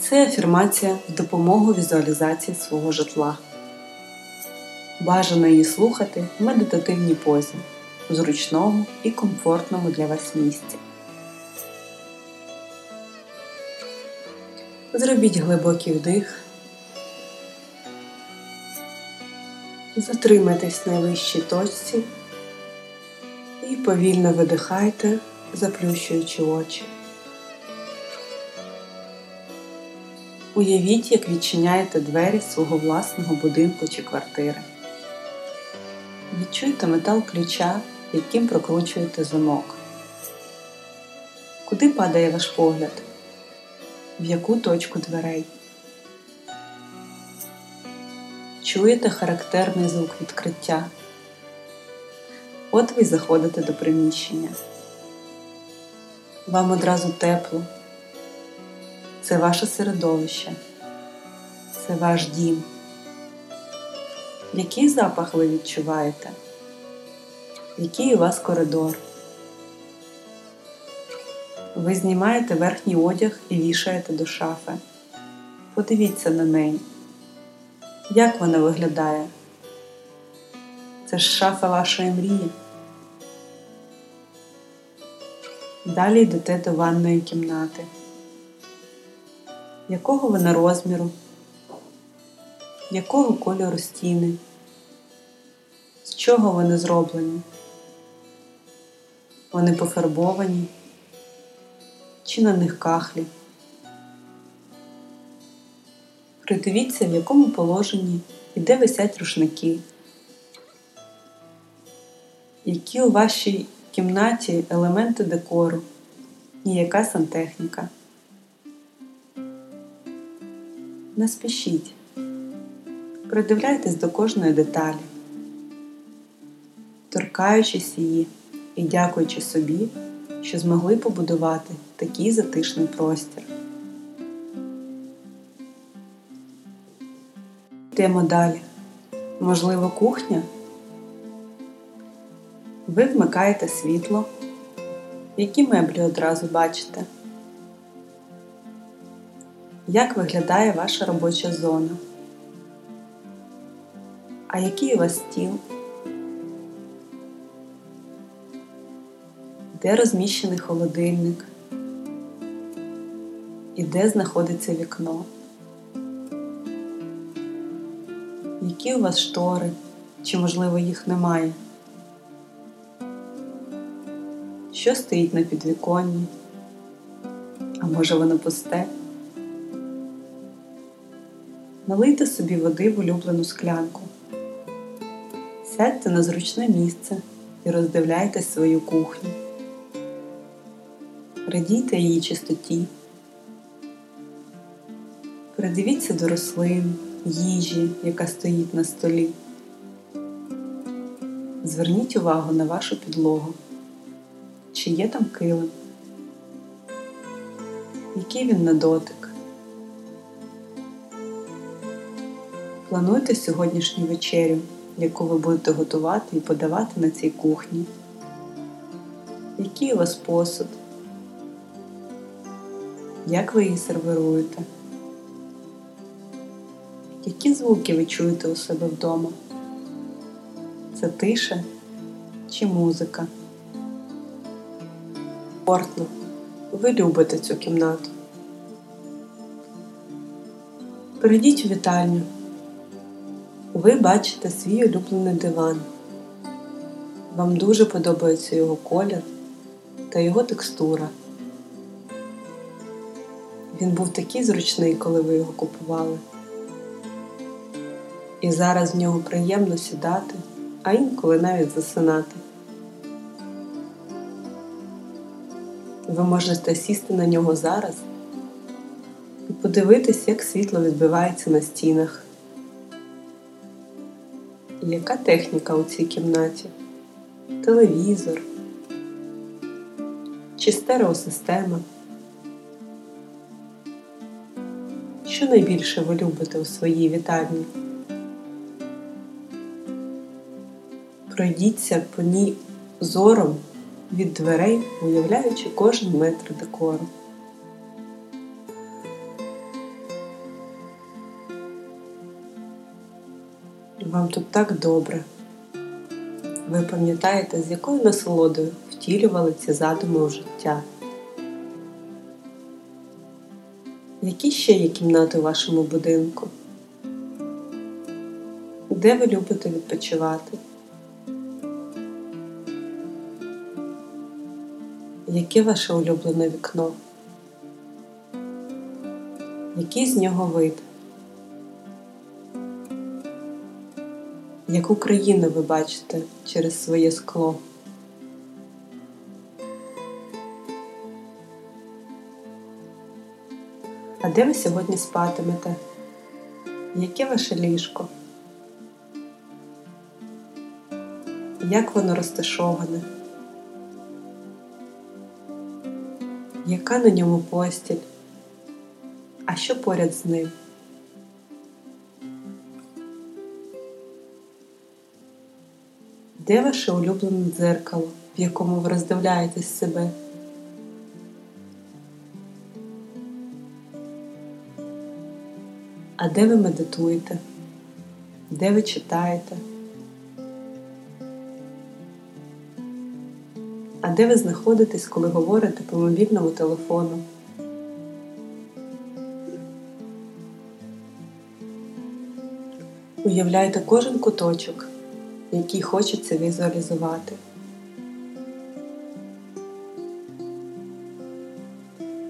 Це афірмація в допомогу візуалізації свого житла. Бажано її слухати в медитативній позі, у зручному і комфортному для вас місці. Зробіть глибокий вдих. Затримайтесь в найвищій точці і повільно видихайте, заплющуючи очі. Уявіть, як відчиняєте двері свого власного будинку чи квартири. Відчуйте метал ключа, яким прокручуєте замок. Куди падає ваш погляд? В яку точку дверей? Чуєте характерний звук відкриття. От ви заходите до приміщення. Вам одразу тепло. Це ваше середовище, це ваш дім. Який запах ви відчуваєте? Який у вас коридор? Ви знімаєте верхній одяг і вішаєте до шафи. Подивіться на неї. Як вона виглядає? Це ж шафа вашої мрії. Далі йдете до ванної кімнати. Якого вона розміру? Якого кольору стіни? З чого вони зроблені? Вони пофарбовані? Чи на них кахлі? Придивіться, в якому положенні і де висять рушники, які у вашій кімнаті елементи декору і яка сантехніка. Не спішіть, придивляйтесь до кожної деталі, торкаючись її і дякуючи собі, що змогли побудувати такий затишний простір. Йдемо далі. Можливо, кухня? Ви вмикаєте світло, які меблі одразу бачите. Як виглядає ваша робоча зона? А який у вас стіл? Де розміщений холодильник? І де знаходиться вікно? Які у вас штори? Чи, можливо, їх немає? Що стоїть на підвіконні? А може воно пусте? Налийте собі води в улюблену склянку. Сядьте на зручне місце і роздивляйте свою кухню. Радійте її чистоті. Придивіться до рослин, їжі, яка стоїть на столі. Зверніть увагу на вашу підлогу. Чи є там килим? Який він на дотик? Плануйте сьогоднішню вечерю, яку ви будете готувати і подавати на цій кухні. Який у вас посуд? Як ви її сервируєте? Які звуки ви чуєте у себе вдома? Це тиша чи музика? Комфортно. Ви любите цю кімнату. Перейдіть у вітальню. Ви бачите свій улюблений диван. Вам дуже подобається його колір та його текстура. Він був такий зручний, коли ви його купували. І зараз в нього приємно сідати, а інколи навіть засинати. Ви можете сісти на нього зараз і подивитись, як світло відбивається на стінах. Яка техніка у цій кімнаті? Телевізор чи стереосистема? Що найбільше ви любите у своїй вітальні? Пройдіться по ній зором від дверей, уявляючи кожен метр декору. Вам тут так добре. Ви пам'ятаєте, з якою насолодою втілювали ці задуми у життя? Які ще є кімнати у вашому будинку? Де ви любите відпочивати? Яке ваше улюблене вікно? Який з нього вид? Яку країну ви бачите через своє скло? А де ви сьогодні спатимете? Яке ваше ліжко? Як воно розташоване? Яка на ньому постіль? А що поряд з ним? Де ваше улюблене дзеркало, в якому ви роздивляєтесь себе? А де ви медитуєте? Де ви читаєте? А де ви знаходитесь, коли говорите по мобільному телефону? Уявляйте кожен куточок, який хочеться візуалізувати.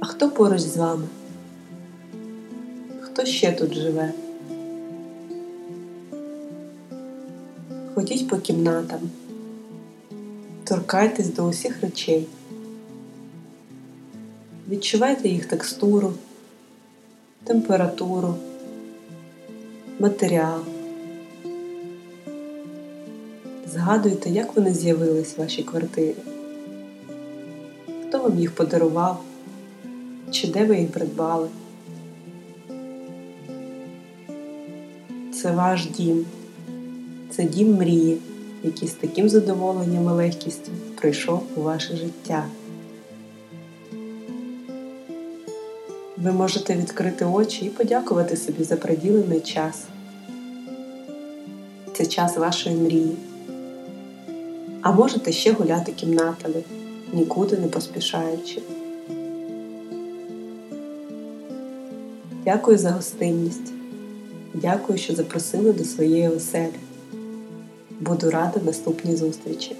А хто поруч з вами? Хто ще тут живе? Ходіть по кімнатам, торкайтесь до усіх речей, відчувайте їх текстуру, температуру, матеріал. Згадуйте, як вони з'явились в вашій квартирі, хто вам їх подарував, чи де ви їх придбали. Це ваш дім, це дім мрії, який з таким задоволенням і легкістю прийшов у ваше життя. Ви можете відкрити очі і подякувати собі за приділений час. Це час вашої мрії. А можете ще гуляти кімнатами, нікуди не поспішаючи. Дякую за гостинність. Дякую, що запросили до своєї оселі. Буду рада наступній зустрічі.